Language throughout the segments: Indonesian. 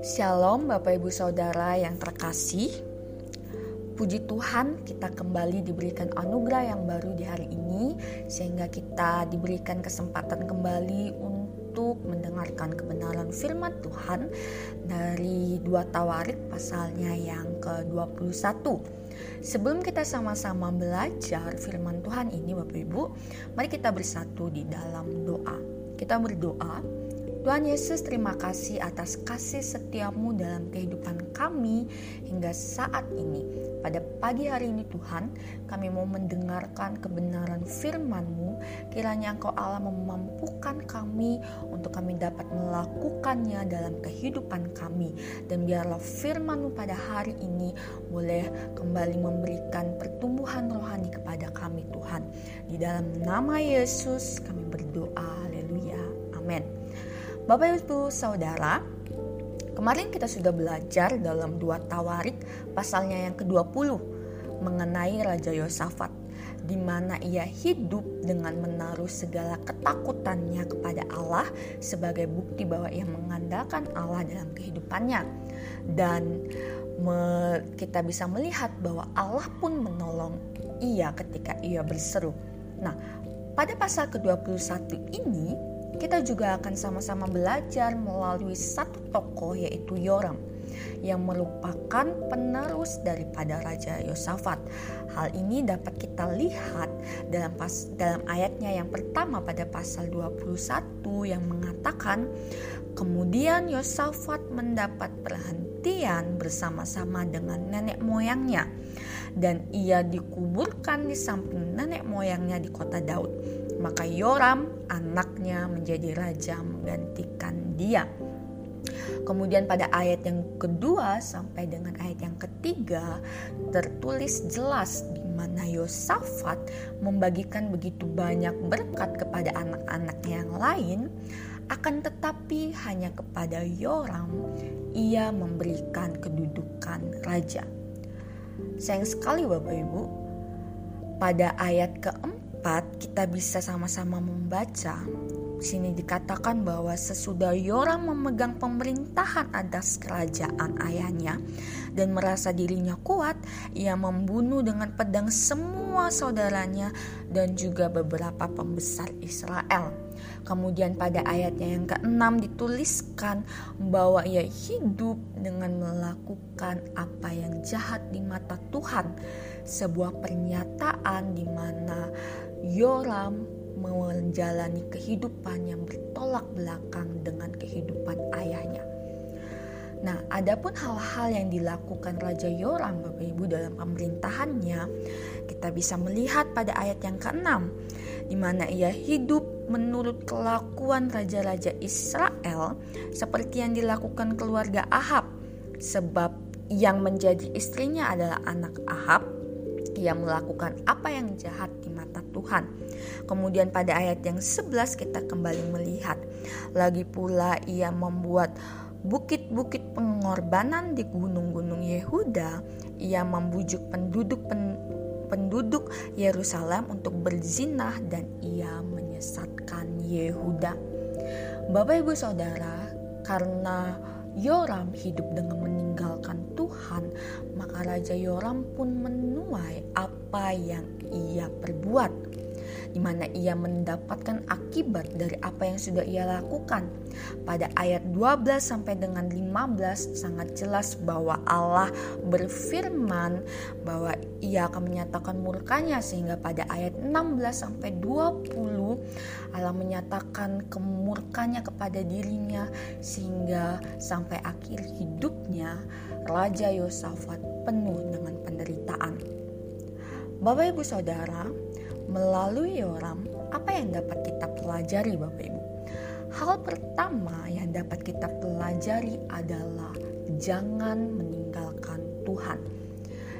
Shalom Bapak Ibu Saudara yang terkasih. Puji Tuhan kita kembali diberikan anugerah yang baru di hari ini Sehingga kita diberikan kesempatan kembali untuk mendengarkan kebenaran firman Tuhan Dari dua Tawarik pasalnya yang ke-21 Sebelum kita sama-sama belajar firman Tuhan ini Bapak Ibu Mari kita bersatu di dalam doa. Kita berdoa Tuhan Yesus terima kasih atas kasih setiamu dalam kehidupan kami hingga saat ini. Pada pagi hari ini Tuhan, kami mau mendengarkan kebenaran firman-Mu. Kiranya Engkau Allah memampukan kami untuk kami dapat melakukannya dalam kehidupan kami. Dan biarlah firman-Mu pada hari ini boleh kembali memberikan pertumbuhan rohani kepada kami Tuhan. Di dalam nama Yesus kami berdoa. Bapak Ibu Saudara, kemarin kita sudah belajar dalam dua Tawarik pasalnya yang ke-20 mengenai Raja Yosafat di mana ia hidup dengan menaruh segala ketakutannya kepada Allah sebagai bukti bahwa ia mengandalkan Allah dalam kehidupannya dan kita bisa melihat bahwa Allah pun menolong ia ketika ia berseru. Nah, pada pasal ke-21 ini kita juga akan sama-sama belajar melalui satu tokoh yaitu Yoram yang merupakan penerus daripada Raja Yosafat. Hal ini dapat kita lihat dalam pas, dalam ayatnya yang pertama pada pasal 21 yang mengatakan kemudian Yosafat mendapat perhentian bersama-sama dengan nenek moyangnya dan ia dikuburkan di samping nenek moyangnya di kota Daud maka Yoram anaknya menjadi raja menggantikan dia. Kemudian pada ayat yang kedua sampai dengan ayat yang ketiga tertulis jelas di mana Yosafat membagikan begitu banyak berkat kepada anak-anak yang lain akan tetapi hanya kepada Yoram ia memberikan kedudukan raja. Sayang sekali Bapak Ibu, pada ayat keempat 4 kita bisa sama-sama membaca sini dikatakan bahwa sesudah Yoram memegang pemerintahan atas kerajaan ayahnya dan merasa dirinya kuat, ia membunuh dengan pedang semua saudaranya dan juga beberapa pembesar Israel. Kemudian pada ayatnya yang ke-6 dituliskan bahwa ia hidup dengan melakukan apa yang jahat di mata Tuhan. Sebuah pernyataan di mana Yoram menjalani kehidupan yang bertolak belakang dengan kehidupan ayahnya. Nah, adapun hal-hal yang dilakukan Raja Yoram Bapak Ibu dalam pemerintahannya, kita bisa melihat pada ayat yang ke-6 di mana ia hidup menurut kelakuan raja-raja Israel seperti yang dilakukan keluarga Ahab sebab yang menjadi istrinya adalah anak Ahab ia melakukan apa yang jahat di mata Tuhan. Kemudian pada ayat yang 11 kita kembali melihat. Lagi pula ia membuat bukit-bukit pengorbanan di gunung-gunung Yehuda. Ia membujuk penduduk pen, penduduk Yerusalem untuk berzinah dan ia menyesatkan Yehuda. Bapak Ibu Saudara, karena Yoram hidup dengan meninggalkan Tuhan, maka Raja Yoram pun menuai apa yang ia perbuat di mana ia mendapatkan akibat dari apa yang sudah ia lakukan. Pada ayat 12 sampai dengan 15 sangat jelas bahwa Allah berfirman bahwa ia akan menyatakan murkanya sehingga pada ayat 16 sampai 20 Allah menyatakan kemurkanya kepada dirinya sehingga sampai akhir hidupnya Raja Yosafat penuh dengan penderitaan. Bapak Ibu Saudara, Melalui Yoram, apa yang dapat kita pelajari Bapak Ibu? Hal pertama yang dapat kita pelajari adalah jangan meninggalkan Tuhan.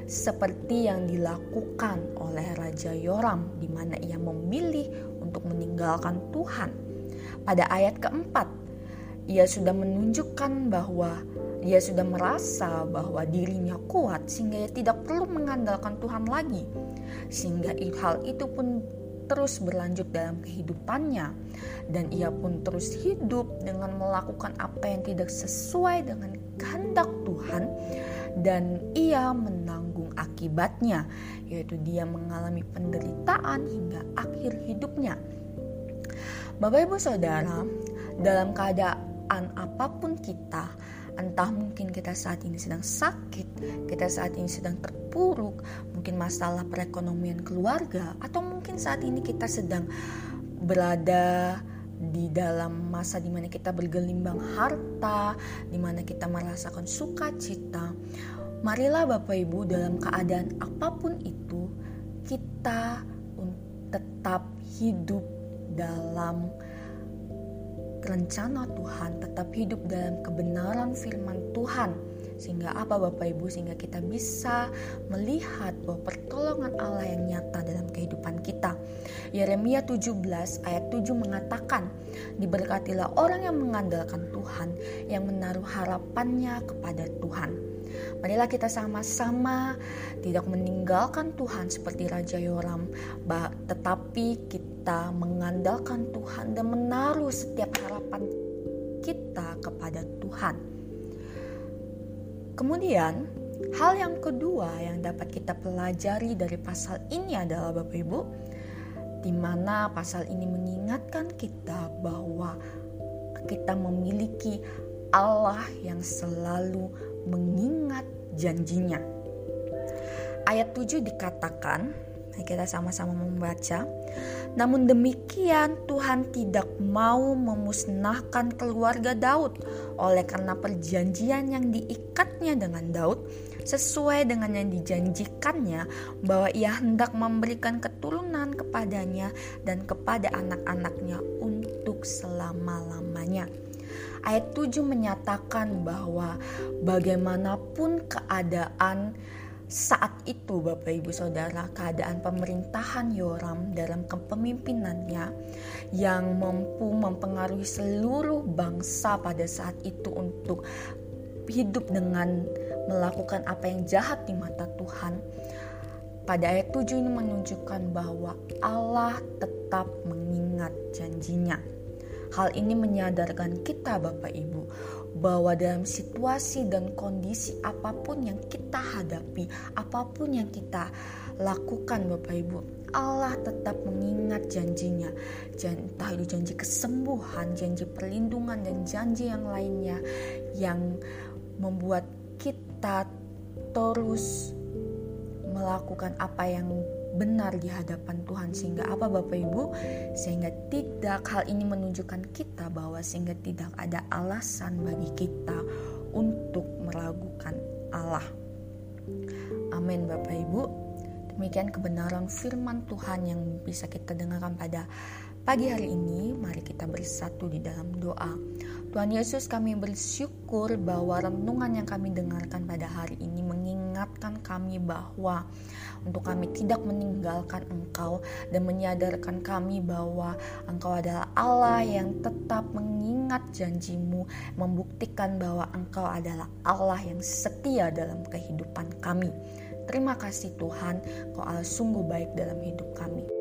Seperti yang dilakukan oleh Raja Yoram di mana ia memilih untuk meninggalkan Tuhan. Pada ayat keempat, ia sudah menunjukkan bahwa ia sudah merasa bahwa dirinya kuat sehingga ia tidak perlu mengandalkan Tuhan lagi. Sehingga hal itu pun terus berlanjut dalam kehidupannya dan ia pun terus hidup dengan melakukan apa yang tidak sesuai dengan kehendak Tuhan dan ia menanggung akibatnya yaitu dia mengalami penderitaan hingga akhir hidupnya. Bapak Ibu Saudara, dalam keadaan apa pun kita, entah mungkin kita saat ini sedang sakit, kita saat ini sedang terpuruk, mungkin masalah perekonomian keluarga, atau mungkin saat ini kita sedang berada di dalam masa di mana kita bergelimbang harta, di mana kita merasakan sukacita. Marilah Bapak Ibu dalam keadaan apa pun itu kita tetap hidup dalam rencana Tuhan, tetap hidup dalam kebenaran firman Tuhan. Sehingga apa Bapak Ibu? Sehingga kita bisa melihat bahwa pertolongan Allah yang nyata dalam kehidupan kita. Yeremia 17 ayat 7 mengatakan, Diberkatilah orang yang mengandalkan Tuhan, yang menaruh harapannya kepada Tuhan. Marilah kita sama-sama tidak meninggalkan Tuhan seperti Raja Yoram, tetapi kita mengandalkan Tuhan dan menaruh setiap harapan kita kepada Tuhan. Kemudian, hal yang kedua yang dapat kita pelajari dari pasal ini adalah Bapak Ibu, di mana pasal ini mengingatkan kita bahwa kita memiliki Allah yang selalu mengingat janjinya. Ayat 7 dikatakan, kita sama-sama membaca. Namun demikian Tuhan tidak mau memusnahkan keluarga Daud oleh karena perjanjian yang diikatnya dengan Daud sesuai dengan yang dijanjikannya bahwa ia hendak memberikan keturunan kepadanya dan kepada anak-anaknya untuk selama-lamanya. Ayat 7 menyatakan bahwa bagaimanapun keadaan saat itu Bapak Ibu Saudara keadaan pemerintahan Yoram dalam kepemimpinannya yang mampu mempengaruhi seluruh bangsa pada saat itu untuk hidup dengan melakukan apa yang jahat di mata Tuhan. Pada ayat 7 ini menunjukkan bahwa Allah tetap mengingat janjinya. Hal ini menyadarkan kita Bapak Ibu bahwa dalam situasi dan kondisi apa pun yang kita hadapi, apa pun yang kita lakukan Bapak Ibu, Allah tetap mengingat janjinya. Entah itu janji kesembuhan, janji perlindungan dan janji yang lainnya yang membuat kita terus melakukan apa yang benar di hadapan Tuhan sehingga apa Bapak Ibu sehingga tidak hal ini menunjukkan kita bahwa sehingga tidak ada alasan bagi kita untuk meragukan Allah. Amin Bapak Ibu. Demikian kebenaran firman Tuhan yang bisa kita dengarkan pada pagi hari ini. Mari kita bersatu di dalam doa. Tuhan Yesus kami bersyukur bahwa renungan yang kami dengarkan pada hari ini mengingatkan kami bahwa untuk kami tidak meninggalkan Engkau dan menyadarkan kami bahwa Engkau adalah Allah yang tetap mengingat janjimu, membuktikan bahwa Engkau adalah Allah yang setia dalam kehidupan kami. Terima kasih Tuhan, Kau Allah sungguh baik dalam hidup kami.